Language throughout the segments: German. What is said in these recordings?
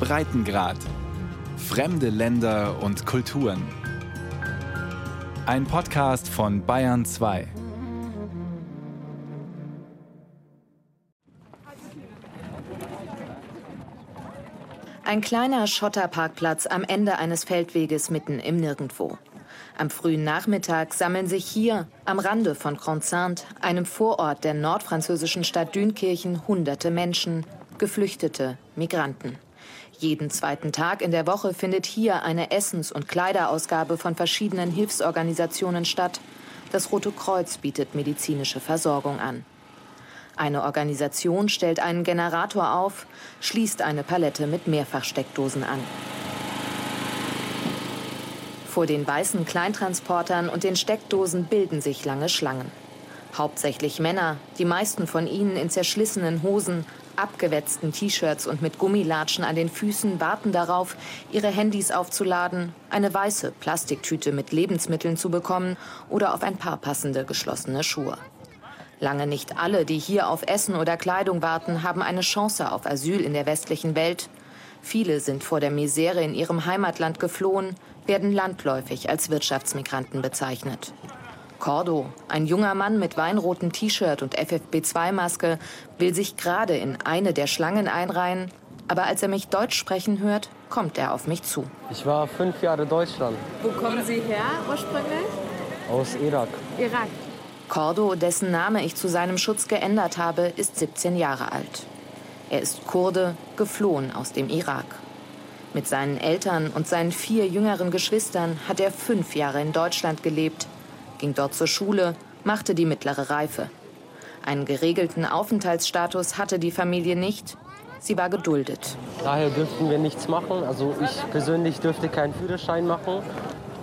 Breitengrad. Fremde Länder und Kulturen. Ein Podcast von Bayern 2. Ein kleiner Schotterparkplatz am Ende eines Feldweges mitten im Nirgendwo. Am frühen Nachmittag sammeln sich hier, am Rande von Grande-Sainte, einem Vorort der nordfranzösischen Stadt Dünkirchen, hunderte Menschen, Geflüchtete, Migranten. Jeden zweiten Tag in der Woche findet hier eine Essens- und Kleiderausgabe von verschiedenen Hilfsorganisationen statt. Das Rote Kreuz bietet medizinische Versorgung an. Eine Organisation stellt einen Generator auf, schließt eine Palette mit Mehrfachsteckdosen an. Vor den weißen Kleintransportern und den Steckdosen bilden sich lange Schlangen. Hauptsächlich Männer, die meisten von ihnen in zerschlissenen Hosen, abgewetzten T-Shirts und mit Gummilatschen an den Füßen warten darauf, ihre Handys aufzuladen, eine weiße Plastiktüte mit Lebensmitteln zu bekommen oder auf ein paar passende geschlossene Schuhe. Lange nicht alle, die hier auf Essen oder Kleidung warten, haben eine Chance auf Asyl in der westlichen Welt. Viele sind vor der Misere in ihrem Heimatland geflohen, werden landläufig als Wirtschaftsmigranten bezeichnet. Cordo, ein junger Mann mit weinrotem T-Shirt und FFP2-Maske, will sich gerade in eine der Schlangen einreihen. Aber als er mich Deutsch sprechen hört, kommt er auf mich zu. Ich war fünf Jahre Deutschland. Wo kommen Sie her ursprünglich? Aus Irak. Irak. Cordo, dessen Name ich zu seinem Schutz geändert habe, ist 17 Jahre alt. Er ist Kurde, geflohen aus dem Irak. Mit seinen Eltern und seinen vier jüngeren Geschwistern hat er fünf Jahre in Deutschland gelebt, ging dort zur Schule, machte die mittlere Reife. Einen geregelten Aufenthaltsstatus hatte die Familie nicht. Sie war geduldet. Daher dürften wir nichts machen. Also ich persönlich dürfte keinen Führerschein machen.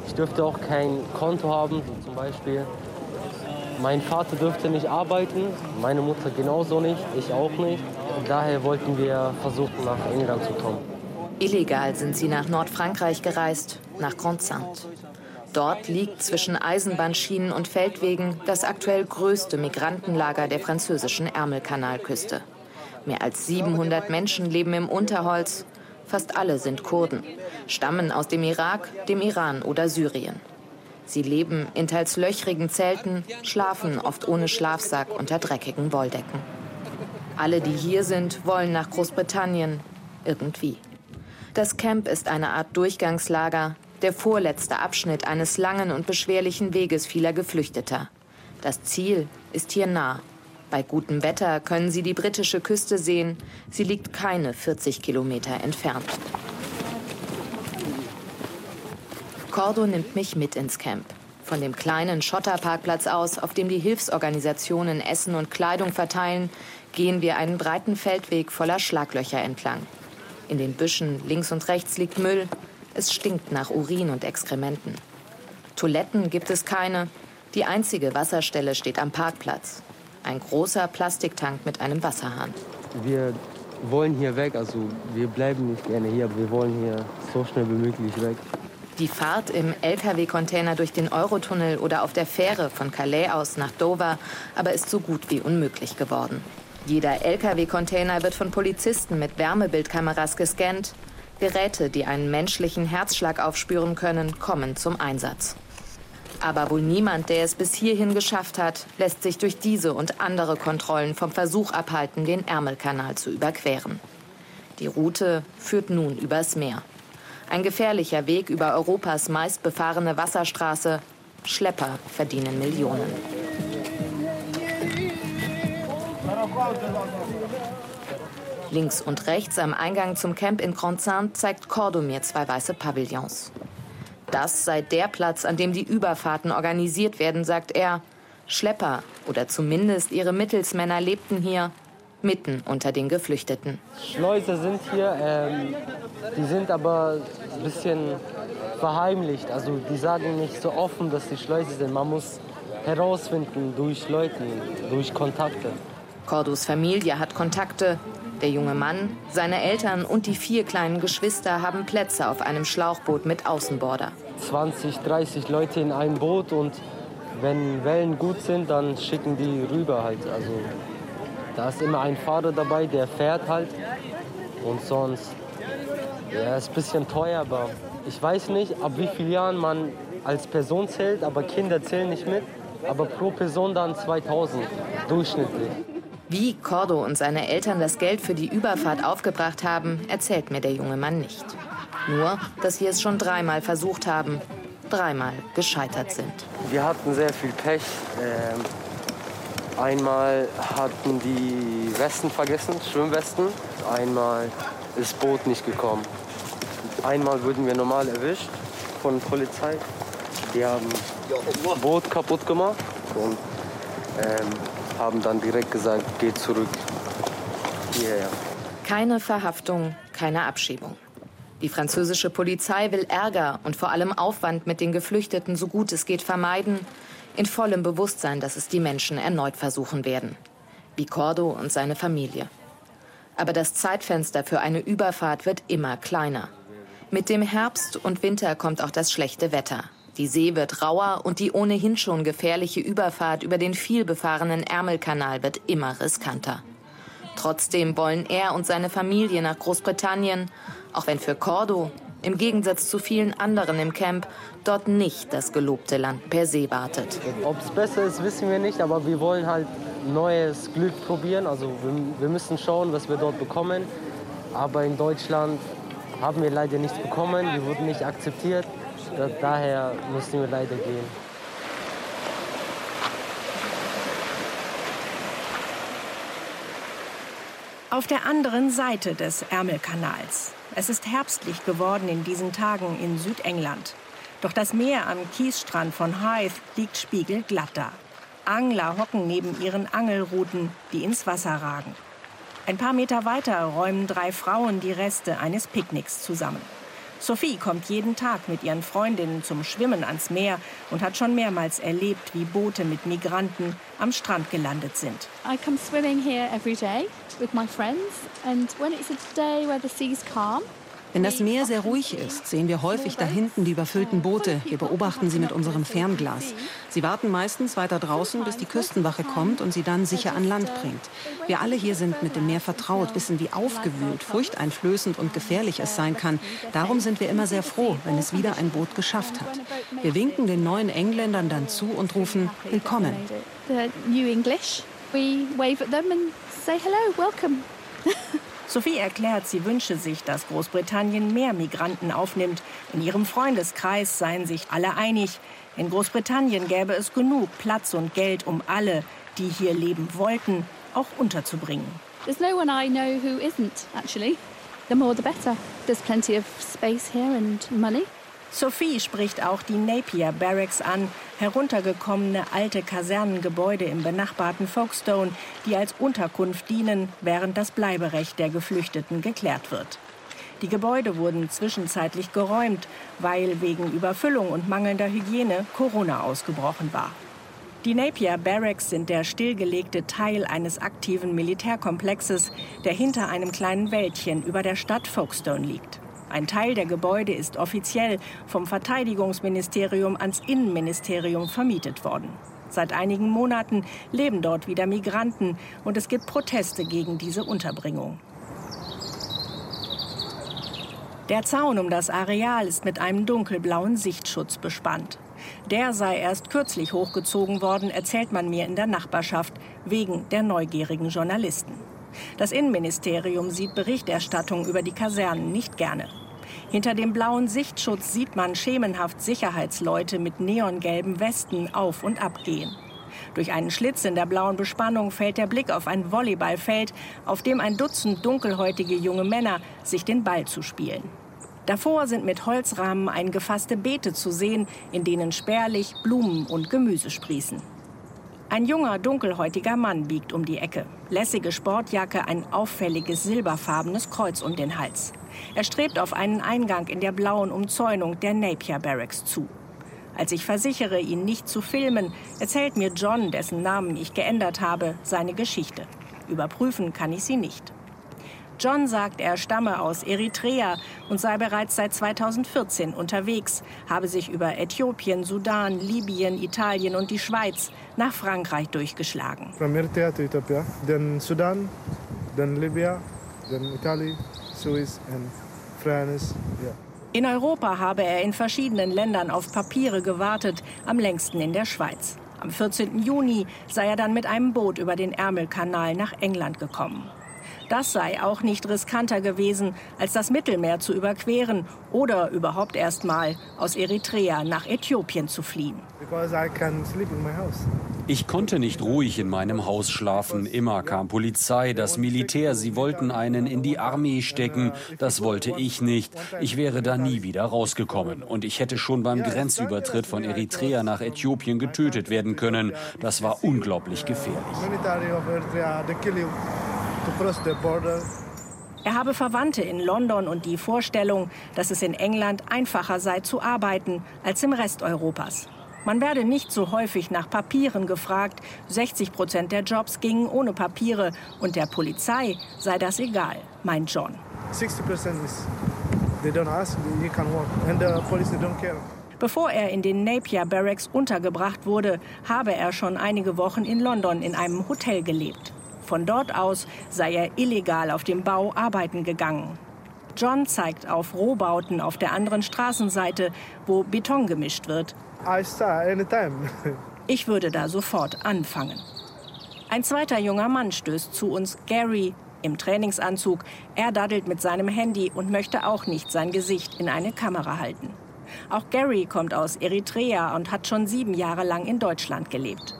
Ich dürfte auch kein Konto haben, zum Beispiel. Mein Vater dürfte nicht arbeiten, meine Mutter genauso nicht, ich auch nicht. Daher wollten wir versuchen, nach England zu kommen. Illegal sind sie nach Nordfrankreich gereist, nach Grande-Sainte. Dort liegt zwischen Eisenbahnschienen und Feldwegen das aktuell größte Migrantenlager der französischen Ärmelkanalküste. Mehr als 700 Menschen leben im Unterholz. Fast alle sind Kurden, stammen aus dem Irak, dem Iran oder Syrien. Sie leben in teils löchrigen Zelten, schlafen oft ohne Schlafsack unter dreckigen Wolldecken. Alle, die hier sind, wollen nach Großbritannien. Irgendwie. Das Camp ist eine Art Durchgangslager, der vorletzte Abschnitt eines langen und beschwerlichen Weges vieler Geflüchteter. Das Ziel ist hier nah. Bei gutem Wetter können Sie die britische Küste sehen. Sie liegt keine 40 Kilometer entfernt. Cordo nimmt mich mit ins Camp. Von dem kleinen Schotterparkplatz aus, auf dem die Hilfsorganisationen Essen und Kleidung verteilen, gehen wir einen breiten Feldweg voller Schlaglöcher entlang. In den Büschen links und rechts liegt Müll. Es stinkt nach Urin und Exkrementen. Toiletten gibt es keine. Die einzige Wasserstelle steht am Parkplatz. Ein großer Plastiktank mit einem Wasserhahn. Wir wollen hier weg, also wir bleiben nicht gerne hier, aber wir wollen hier so schnell wie möglich weg. Die Fahrt im Lkw-Container durch den Eurotunnel oder auf der Fähre von Calais aus nach Dover aber ist so gut wie unmöglich geworden. Jeder Lkw-Container wird von Polizisten mit Wärmebildkameras gescannt. Geräte, die einen menschlichen Herzschlag aufspüren können, kommen zum Einsatz. Aber wohl niemand, der es bis hierhin geschafft hat, lässt sich durch diese und andere Kontrollen vom Versuch abhalten, den Ärmelkanal zu überqueren. Die Route führt nun übers Meer. Ein gefährlicher Weg über Europas meistbefahrene Wasserstraße. Schlepper verdienen Millionen. Links und rechts am Eingang zum Camp in Grande zeigt Cordo mir zwei weiße Pavillons. Das sei der Platz, an dem die Überfahrten organisiert werden, sagt er. Schlepper oder zumindest ihre Mittelsmänner lebten hier, mitten unter den Geflüchteten. Schleuse sind hier, ähm, die sind aber ein bisschen verheimlicht. Also die sagen nicht so offen, dass die Schleuse sind. Man muss herausfinden durch Leute, durch Kontakte. Cordos Familie hat Kontakte. Der junge Mann, seine Eltern und die vier kleinen Geschwister haben Plätze auf einem Schlauchboot mit Außenborder. 20, 30 Leute in einem Boot und wenn Wellen gut sind, dann schicken die rüber halt. Also da ist immer ein Fahrer dabei, der fährt halt Und sonst, ja, ist ein bisschen teuer, aber ich weiß nicht, ab wie vielen Jahren man als Person zählt, aber Kinder zählen nicht mit. Aber pro Person dann 2000 durchschnittlich. Wie Cordo und seine Eltern das Geld für die Überfahrt aufgebracht haben, erzählt mir der junge Mann nicht. Nur, dass sie es schon dreimal versucht haben, dreimal gescheitert sind. Wir hatten sehr viel Pech. Ähm, einmal hatten die Westen vergessen, Schwimmwesten. Einmal ist das Boot nicht gekommen. Einmal wurden wir normal erwischt von der Polizei. Die haben das Boot kaputt gemacht und ähm, haben dann direkt gesagt, geht zurück hierher. Keine Verhaftung, keine Abschiebung. Die französische Polizei will Ärger und vor allem Aufwand mit den Geflüchteten so gut es geht vermeiden, in vollem Bewusstsein, dass es die Menschen erneut versuchen werden. Wie Cordo und seine Familie. Aber das Zeitfenster für eine Überfahrt wird immer kleiner. Mit dem Herbst und Winter kommt auch das schlechte Wetter. Die See wird rauer und die ohnehin schon gefährliche Überfahrt über den vielbefahrenen Ärmelkanal wird immer riskanter. Trotzdem wollen er und seine Familie nach Großbritannien, auch wenn für Cordo, im Gegensatz zu vielen anderen im Camp, dort nicht das gelobte Land per se wartet. Ob es besser ist, wissen wir nicht, aber wir wollen halt neues Glück probieren. Also wir, wir müssen schauen, was wir dort bekommen. Aber in Deutschland haben wir leider nichts bekommen, wir wurden nicht akzeptiert. Da, daher mussten wir leider gehen. Auf der anderen Seite des Ärmelkanals. Es ist herbstlich geworden in diesen Tagen in Südengland. Doch das Meer am Kiesstrand von Hythe liegt spiegelglatt da. Angler hocken neben ihren Angelruten, die ins Wasser ragen. Ein paar Meter weiter räumen drei Frauen die Reste eines Picknicks zusammen. Sophie kommt jeden Tag mit ihren Freundinnen zum Schwimmen ans Meer und hat schon mehrmals erlebt, wie Boote mit Migranten am Strand gelandet sind. I come swimming here every day with my friends and when it's a day where the sea's calm, wenn das Meer sehr ruhig ist, sehen wir häufig da hinten die überfüllten Boote. Wir beobachten sie mit unserem Fernglas. Sie warten meistens weiter draußen, bis die Küstenwache kommt und sie dann sicher an Land bringt. Wir alle hier sind mit dem Meer vertraut, wissen, wie aufgewühlt, furchteinflößend und gefährlich es sein kann. Darum sind wir immer sehr froh, wenn es wieder ein Boot geschafft hat. Wir winken den neuen Engländern dann zu und rufen Willkommen. the new English, we wave at them and say hello, welcome. Sophie erklärt, sie wünsche sich, dass Großbritannien mehr Migranten aufnimmt. In ihrem Freundeskreis seien sich alle einig. In Großbritannien gäbe es genug Platz und Geld, um alle, die hier leben wollten, auch unterzubringen. There's no one I know who isn't, actually. The more the better. There's plenty of space here and money. Sophie spricht auch die Napier Barracks an, heruntergekommene alte Kasernengebäude im benachbarten Folkestone, die als Unterkunft dienen, während das Bleiberecht der Geflüchteten geklärt wird. Die Gebäude wurden zwischenzeitlich geräumt, weil wegen Überfüllung und mangelnder Hygiene Corona ausgebrochen war. Die Napier Barracks sind der stillgelegte Teil eines aktiven Militärkomplexes, der hinter einem kleinen Wäldchen über der Stadt Folkestone liegt. Ein Teil der Gebäude ist offiziell vom Verteidigungsministerium ans Innenministerium vermietet worden. Seit einigen Monaten leben dort wieder Migranten und es gibt Proteste gegen diese Unterbringung. Der Zaun um das Areal ist mit einem dunkelblauen Sichtschutz bespannt. Der sei erst kürzlich hochgezogen worden, erzählt man mir in der Nachbarschaft, wegen der neugierigen Journalisten. Das Innenministerium sieht Berichterstattung über die Kasernen nicht gerne. Hinter dem blauen Sichtschutz sieht man schemenhaft Sicherheitsleute mit neongelben Westen auf und ab gehen. Durch einen Schlitz in der blauen Bespannung fällt der Blick auf ein Volleyballfeld, auf dem ein Dutzend dunkelhäutige junge Männer sich den Ball zuspielen. Davor sind mit Holzrahmen eingefasste Beete zu sehen, in denen spärlich Blumen und Gemüse sprießen. Ein junger, dunkelhäutiger Mann biegt um die Ecke. Lässige Sportjacke, ein auffälliges silberfarbenes Kreuz um den Hals. Er strebt auf einen Eingang in der blauen Umzäunung der Napier Barracks zu. Als ich versichere, ihn nicht zu filmen, erzählt mir John, dessen Namen ich geändert habe, seine Geschichte. Überprüfen kann ich sie nicht. John sagt, er stamme aus Eritrea und sei bereits seit 2014 unterwegs, habe sich über Äthiopien, Sudan, Libyen, Italien und die Schweiz nach Frankreich durchgeschlagen. From Eritrea to Ethiopia, then Sudan, then Libya, then Italy, Swiss and France. Yeah. In Europa habe er in verschiedenen Ländern auf Papiere gewartet, am längsten in der Schweiz. Am 14. Juni sei er dann mit einem Boot über den Ärmelkanal nach England gekommen. Das sei auch nicht riskanter gewesen, als das Mittelmeer zu überqueren oder überhaupt erst mal aus Eritrea nach Äthiopien zu fliehen. Ich konnte nicht ruhig in meinem Haus schlafen. Immer kam Polizei, das Militär. Sie wollten einen in die Armee stecken. Das wollte ich nicht. Ich wäre da nie wieder rausgekommen. Und ich hätte schon beim Grenzübertritt von Eritrea nach Äthiopien getötet werden können. Das war unglaublich gefährlich. Er habe Verwandte in London und die Vorstellung, dass es in England einfacher sei zu arbeiten als im Rest Europas. Man werde nicht so häufig nach Papieren gefragt. 60 Prozent der Jobs gingen ohne Papiere und der Polizei sei das egal, meint John. 60 Prozent ist, they don't ask, you can work, and the police don't care. Bevor er in den Napier Barracks untergebracht wurde, habe er schon einige Wochen in London in einem Hotel gelebt. Von dort aus sei er illegal auf dem Bau arbeiten gegangen. John zeigt auf Rohbauten auf der anderen Straßenseite, wo Beton gemischt wird. Ich würde da sofort anfangen. Ein zweiter junger Mann stößt zu uns, Gary, im Trainingsanzug. Er daddelt mit seinem Handy und möchte auch nicht sein Gesicht in eine Kamera halten. Auch Gary kommt aus Eritrea und hat schon sieben Jahre lang in Deutschland gelebt.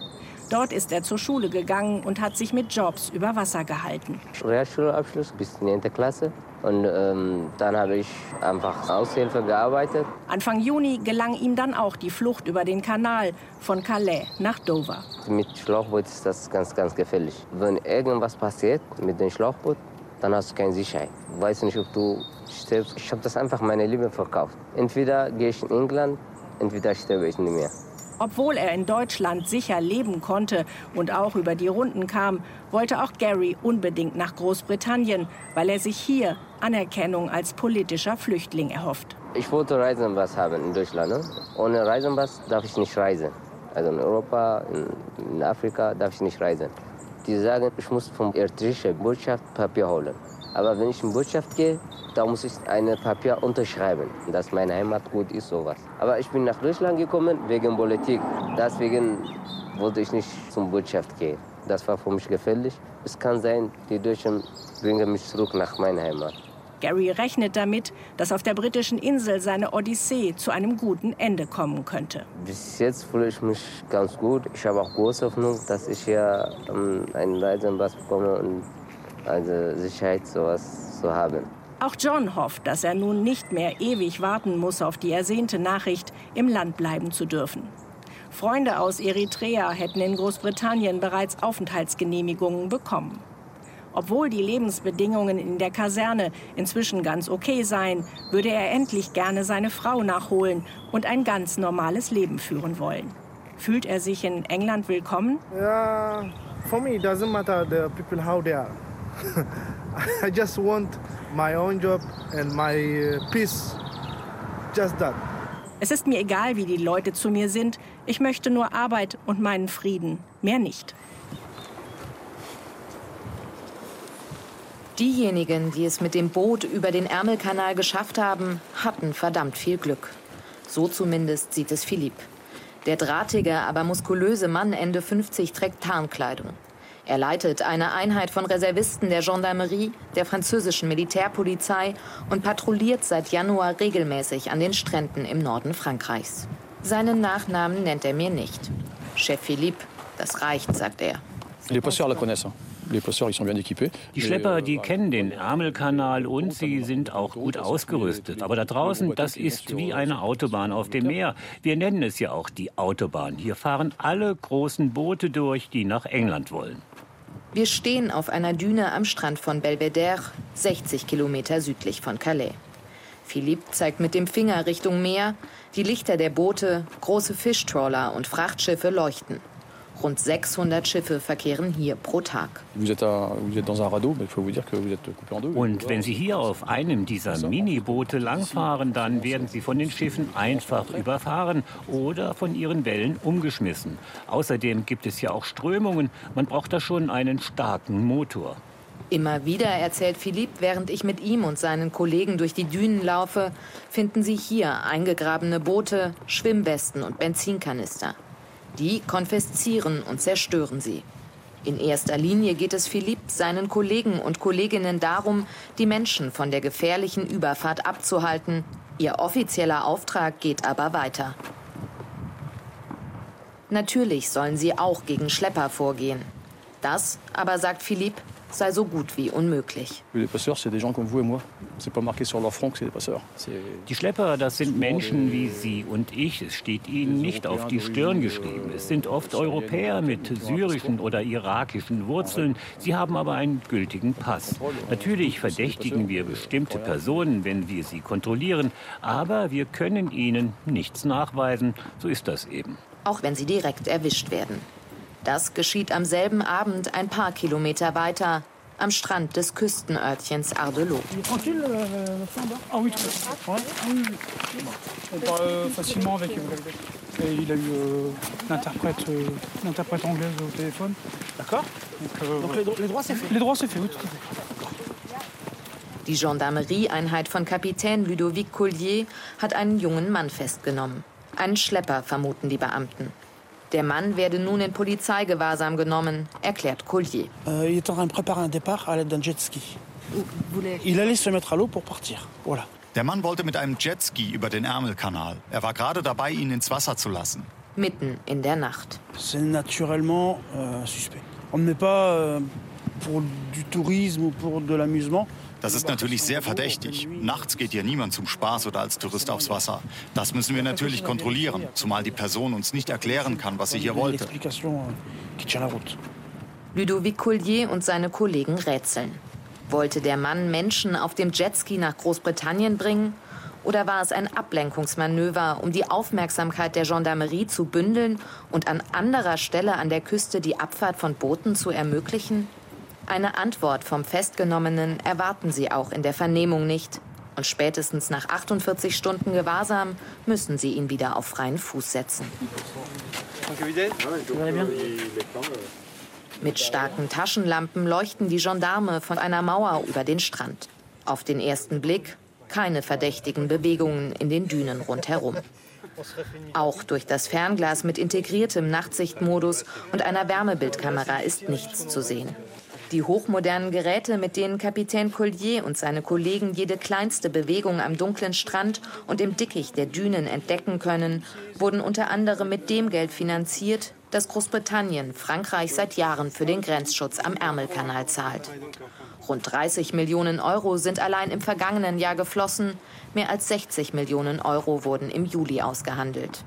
Dort ist er zur Schule gegangen und hat sich mit Jobs über Wasser gehalten. Realschulabschluss bis 9. Klasse. Und ähm, dann habe ich einfach Aushilfe gearbeitet. Anfang Juni gelang ihm dann auch die Flucht über den Kanal von Calais nach Dover. Mit Schlauchboot ist das ganz, ganz gefährlich. Wenn irgendwas passiert mit dem Schlauchboot, dann hast du keine Sicherheit. Ich weiß nicht, ob du stirbst. Ich habe das einfach meine Liebe verkauft. Entweder gehe ich in England, entweder sterbe ich nicht mehr. Obwohl er in Deutschland sicher leben konnte und auch über die Runden kam, wollte auch Gary unbedingt nach Großbritannien, weil er sich hier Anerkennung als politischer Flüchtling erhofft. Ich wollte Reisenpass haben in Deutschland. Ne? Ohne Reisenpass darf ich nicht reisen. Also in Europa, in, in Afrika darf ich nicht reisen. Die sagen, ich muss vom eritreischen Botschaft Papier holen. Aber wenn ich in Botschaft gehe, da muss ich ein Papier unterschreiben, dass meine Heimat gut ist, sowas. Aber ich bin nach Deutschland gekommen wegen Politik. Deswegen wollte ich nicht zum Botschaft gehen. Das war für mich gefährlich. Es kann sein, die Deutschen bringen mich zurück nach meiner Heimat. Gary rechnet damit, dass auf der britischen Insel seine Odyssee zu einem guten Ende kommen könnte. Bis jetzt fühle ich mich ganz gut. Ich habe auch große Hoffnung, dass ich hier ähm, einen Reisenpass bekomme und also Sicherheit sowas zu haben. Auch John hofft, dass er nun nicht mehr ewig warten muss auf die ersehnte Nachricht, im Land bleiben zu dürfen. Freunde aus Eritrea hätten in Großbritannien bereits Aufenthaltsgenehmigungen bekommen. Obwohl die Lebensbedingungen in der Kaserne inzwischen ganz okay seien, würde er endlich gerne seine Frau nachholen und ein ganz normales Leben führen wollen. Fühlt er sich in England willkommen? Ja, for me it doesn't matter the people how they are. I just want my own job and my uh, peace. Just that. Es ist mir egal, wie die Leute zu mir sind. Ich möchte nur Arbeit und meinen Frieden. Mehr nicht. Diejenigen, die es mit dem Boot über den Ärmelkanal geschafft haben, hatten verdammt viel Glück. So zumindest sieht es Philipp. Der drahtige, aber muskulöse Mann Ende 50 trägt Tarnkleidung. Er leitet eine Einheit von Reservisten der Gendarmerie, der französischen Militärpolizei und patrouilliert seit Januar regelmäßig an den Stränden im Norden Frankreichs. Seinen Nachnamen nennt er mir nicht. Chef Philippe, das reicht, sagt er. Die Schlepper, die kennen den Ärmelkanal und sie sind auch gut ausgerüstet. Aber da draußen, das ist wie eine Autobahn auf dem Meer. Wir nennen es ja auch die Autobahn. Hier fahren alle großen Boote durch, die nach England wollen. Wir stehen auf einer Düne am Strand von Belvedere, 60 Kilometer südlich von Calais. Philippe zeigt mit dem Finger Richtung Meer. Die Lichter der Boote, große Fischtrawler und Frachtschiffe leuchten. Rund 600 Schiffe verkehren hier pro Tag. Und wenn Sie hier auf einem dieser Miniboote langfahren, dann werden Sie von den Schiffen einfach überfahren oder von ihren Wellen umgeschmissen. Außerdem gibt es ja auch Strömungen. Man braucht da schon einen starken Motor. Immer wieder, erzählt Philippe, während ich mit ihm und seinen Kollegen durch die Dünen laufe, finden sie hier eingegrabene Boote, Schwimmwesten und Benzinkanister. Die konfiszieren und zerstören sie. In erster Linie geht es Philippe, seinen Kollegen und Kolleginnen darum, die Menschen von der gefährlichen Überfahrt abzuhalten. Ihr offizieller Auftrag geht aber weiter. Natürlich sollen sie auch gegen Schlepper vorgehen. Das aber, sagt Philippe, sei so gut wie unmöglich. Die Schlepper, das sind Menschen wie Sie und ich. Es steht ihnen nicht auf die Stirn geschrieben. Es sind oft Europäer mit syrischen oder irakischen Wurzeln. Sie haben aber einen gültigen Pass. Natürlich verdächtigen wir bestimmte Personen, wenn wir sie kontrollieren, aber wir können ihnen nichts nachweisen. So ist das eben. Auch wenn sie direkt erwischt werden. Das geschieht am selben Abend ein paar Kilometer weiter, am Strand des Küstenörtchens Ardelot. Die Gendarmerieeinheit von Kapitän Ludovic Collier hat einen jungen Mann festgenommen. Einen Schlepper vermuten die Beamten. Der Mann werde nun in Polizeigewahrsam genommen, erklärt Collier. Il est en train de préparer un départ à l'aide d'un jet ski. Il allait se mettre à l'eau pour partir. Voilà. Der Mann wollte mit einem Jetski über den Ärmelkanal. Er war gerade dabei, ihn ins Wasser zu lassen. Mitten in der Nacht. C'est naturellement euh, suspect. On ne met pas euh, pour du tourisme ou pour de l'amusement. Das ist natürlich sehr verdächtig. Nachts geht hier niemand zum Spaß oder als Tourist aufs Wasser. Das müssen wir natürlich kontrollieren, zumal die Person uns nicht erklären kann, was sie hier wollte. Ludovic Collier und seine Kollegen rätseln. Wollte der Mann Menschen auf dem Jetski nach Großbritannien bringen? Oder war es ein Ablenkungsmanöver, um die Aufmerksamkeit der Gendarmerie zu bündeln und an anderer Stelle an der Küste die Abfahrt von Booten zu ermöglichen? Eine Antwort vom Festgenommenen erwarten sie auch in der Vernehmung nicht. Und spätestens nach 48 Stunden Gewahrsam müssen sie ihn wieder auf freien Fuß setzen. Mit starken Taschenlampen leuchten die Gendarme von einer Mauer über den Strand. Auf den ersten Blick keine verdächtigen Bewegungen in den Dünen rundherum. Auch durch das Fernglas mit integriertem Nachtsichtmodus und einer Wärmebildkamera ist nichts zu sehen. Die hochmodernen Geräte, mit denen Kapitän Collier und seine Kollegen jede kleinste Bewegung am dunklen Strand und im Dickicht der Dünen entdecken können, wurden unter anderem mit dem Geld finanziert, das Großbritannien Frankreich seit Jahren für den Grenzschutz am Ärmelkanal zahlt. Rund 30 Millionen Euro sind allein im vergangenen Jahr geflossen, mehr als 60 Millionen Euro wurden im Juli ausgehandelt.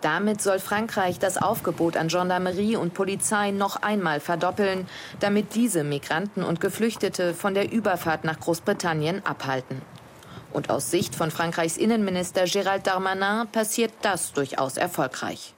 Damit soll Frankreich das Aufgebot an Gendarmerie und Polizei noch einmal verdoppeln, damit diese Migranten und Geflüchtete von der Überfahrt nach Großbritannien abhalten. Und aus Sicht von Frankreichs Innenminister Gérald Darmanin passiert das durchaus erfolgreich.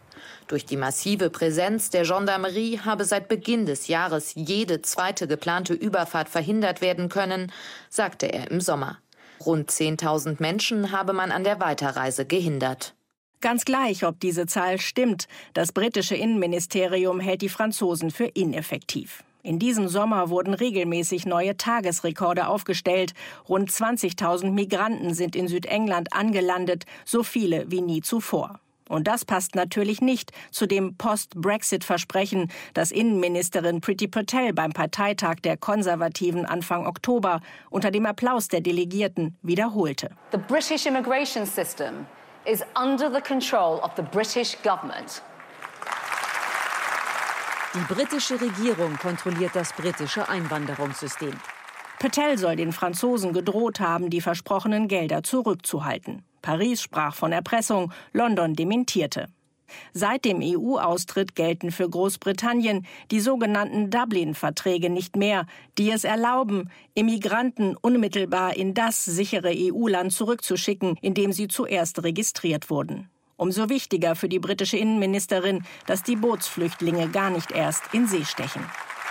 Durch die massive Präsenz der Gendarmerie habe seit Beginn des Jahres jede zweite geplante Überfahrt verhindert werden können, sagte er im Sommer. Rund 10.000 Menschen habe man an der Weiterreise gehindert. Ganz gleich, ob diese Zahl stimmt, das britische Innenministerium hält die Franzosen für ineffektiv. In diesem Sommer wurden regelmäßig neue Tagesrekorde aufgestellt. Rund 20.000 Migranten sind in Südengland angelandet, so viele wie nie zuvor. Und das passt natürlich nicht zu dem Post-Brexit-Versprechen, das Innenministerin Priti Patel beim Parteitag der Konservativen Anfang Oktober unter dem Applaus der Delegierten wiederholte. The British immigration system is under the control of the British government. Die britische Regierung kontrolliert das britische Einwanderungssystem. Patel soll den Franzosen gedroht haben, die versprochenen Gelder zurückzuhalten. Paris sprach von Erpressung, London dementierte. Seit dem EU-Austritt gelten für Großbritannien die sogenannten Dublin-Verträge nicht mehr, die es erlauben, Immigranten unmittelbar in das sichere EU-Land zurückzuschicken, in dem sie zuerst registriert wurden. Umso wichtiger für die britische Innenministerin, dass die Bootsflüchtlinge gar nicht erst in See stechen.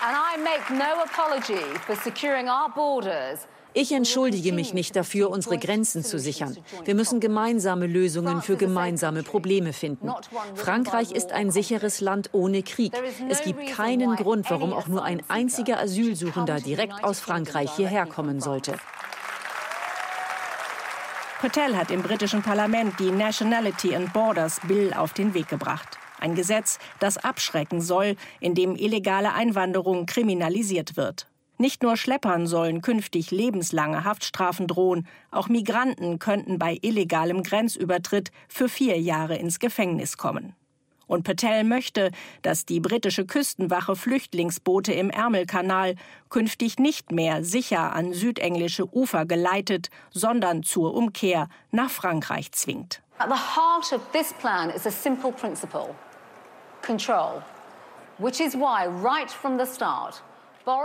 And I make no apology for securing our borders Ich entschuldige mich nicht dafür, unsere Grenzen zu sichern. Wir müssen gemeinsame Lösungen für gemeinsame Probleme finden. Frankreich ist ein sicheres Land ohne Krieg. Es gibt keinen Grund, warum auch nur ein einziger Asylsuchender direkt aus Frankreich hierher kommen sollte. Patel hat im britischen Parlament die Nationality and Borders Bill auf den Weg gebracht. Ein Gesetz, das abschrecken soll, in dem illegale Einwanderung kriminalisiert wird. Nicht nur Schleppern sollen künftig lebenslange Haftstrafen drohen, auch Migranten könnten bei illegalem Grenzübertritt für vier Jahre ins Gefängnis kommen. Und Patel möchte, dass die britische Küstenwache Flüchtlingsboote im Ärmelkanal künftig nicht mehr sicher an südenglische Ufer geleitet, sondern zur Umkehr nach Frankreich zwingt. At the heart of this plan is a simple principle: control, which is why right from the start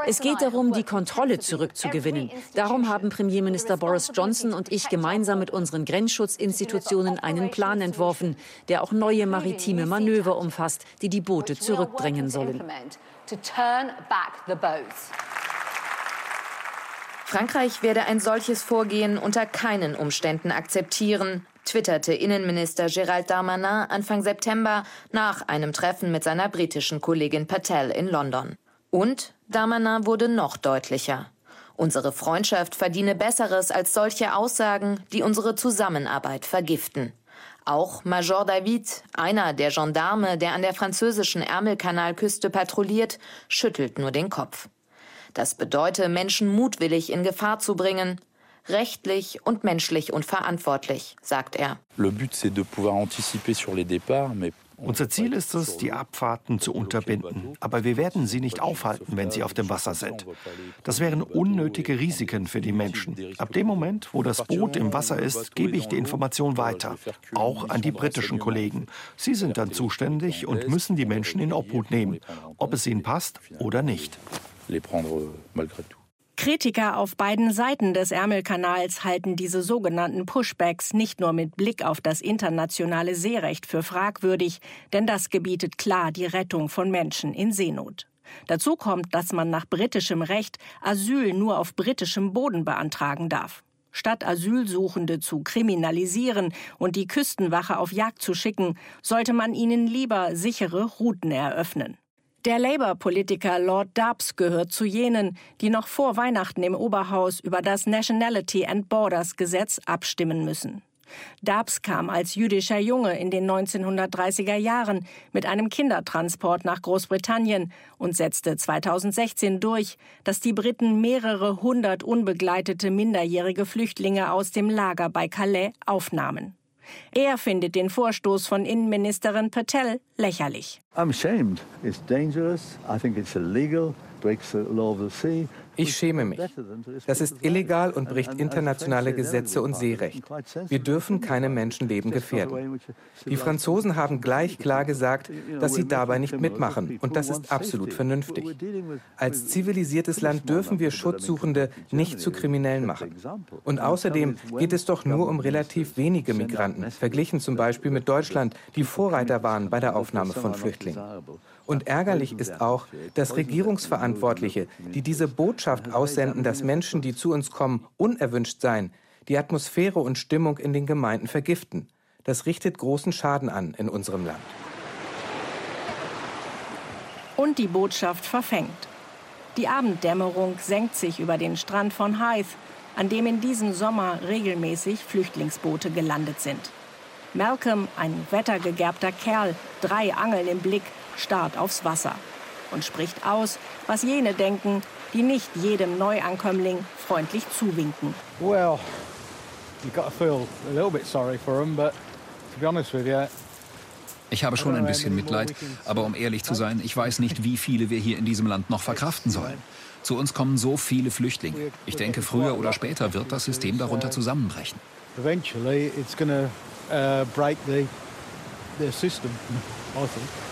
es geht darum, die Kontrolle zurückzugewinnen. Darum haben Premierminister Boris Johnson und ich gemeinsam mit unseren Grenzschutzinstitutionen einen Plan entworfen, der auch neue maritime Manöver umfasst, die die Boote zurückdrängen sollen. Frankreich werde ein solches Vorgehen unter keinen Umständen akzeptieren, twitterte Innenminister Gérald Darmanin Anfang September nach einem Treffen mit seiner britischen Kollegin Patel in London. Und Damanin wurde noch deutlicher. Unsere Freundschaft verdiene Besseres als solche Aussagen, die unsere Zusammenarbeit vergiften. Auch Major David, einer der Gendarme, der an der französischen Ärmelkanalküste patrouilliert, schüttelt nur den Kopf. Das bedeute, Menschen mutwillig in Gefahr zu bringen, rechtlich und menschlich unverantwortlich, sagt er. Le but c'est de pouvoir anticiper sur les départs, mais unser Ziel ist es, die Abfahrten zu unterbinden. Aber wir werden sie nicht aufhalten, wenn sie auf dem Wasser sind. Das wären unnötige Risiken für die Menschen. Ab dem Moment, wo das Boot im Wasser ist, gebe ich die Information weiter, auch an die britischen Kollegen. Sie sind dann zuständig und müssen die Menschen in Obhut nehmen, ob es ihnen passt oder nicht. Kritiker auf beiden Seiten des Ärmelkanals halten diese sogenannten Pushbacks nicht nur mit Blick auf das internationale Seerecht für fragwürdig, denn das gebietet klar die Rettung von Menschen in Seenot. Dazu kommt, dass man nach britischem Recht Asyl nur auf britischem Boden beantragen darf. Statt Asylsuchende zu kriminalisieren und die Küstenwache auf Jagd zu schicken, sollte man ihnen lieber sichere Routen eröffnen. Der Labour-Politiker Lord Dubs gehört zu jenen, die noch vor Weihnachten im Oberhaus über das Nationality and Borders Gesetz abstimmen müssen. Dubs kam als jüdischer Junge in den 1930er Jahren mit einem Kindertransport nach Großbritannien und setzte 2016 durch, dass die Briten mehrere hundert unbegleitete minderjährige Flüchtlinge aus dem Lager bei Calais aufnahmen. Er findet den Vorstoß von Innenministerin Patel lächerlich. I'm ashamed. It's dangerous. I think it's illegal. Breaks the law of the sea. Ich schäme mich. Das ist illegal und bricht internationale Gesetze und Seerecht. Wir dürfen keine Menschenleben gefährden. Die Franzosen haben gleich klar gesagt, dass sie dabei nicht mitmachen. Und das ist absolut vernünftig. Als zivilisiertes Land dürfen wir Schutzsuchende nicht zu Kriminellen machen. Und außerdem geht es doch nur um relativ wenige Migranten, verglichen zum Beispiel mit Deutschland, die Vorreiter waren bei der Aufnahme von Flüchtlingen. Und ärgerlich ist auch, dass Regierungsverantwortliche, die diese Botschaft aussenden, dass Menschen, die zu uns kommen, unerwünscht seien, die Atmosphäre und Stimmung in den Gemeinden vergiften. Das richtet großen Schaden an in unserem Land. Und die Botschaft verfängt. Die Abenddämmerung senkt sich über den Strand von Hythe, an dem in diesem Sommer regelmäßig Flüchtlingsboote gelandet sind. Malcolm, ein wettergegerbter Kerl, drei Angeln im Blick, starrt aufs Wasser und spricht aus, was jene denken, die nicht jedem Neuankömmling freundlich zuwinken. Well, you got to feel a little bit sorry for them, but to be honest with you, ich habe schon ein bisschen Mitleid, aber um ehrlich zu sein, ich weiß nicht, wie viele wir hier in diesem Land noch verkraften sollen. Zu uns kommen so viele Flüchtlinge. Ich denke, früher oder später wird das System darunter zusammenbrechen. Eventually it's going to uh, break the, the system, I think.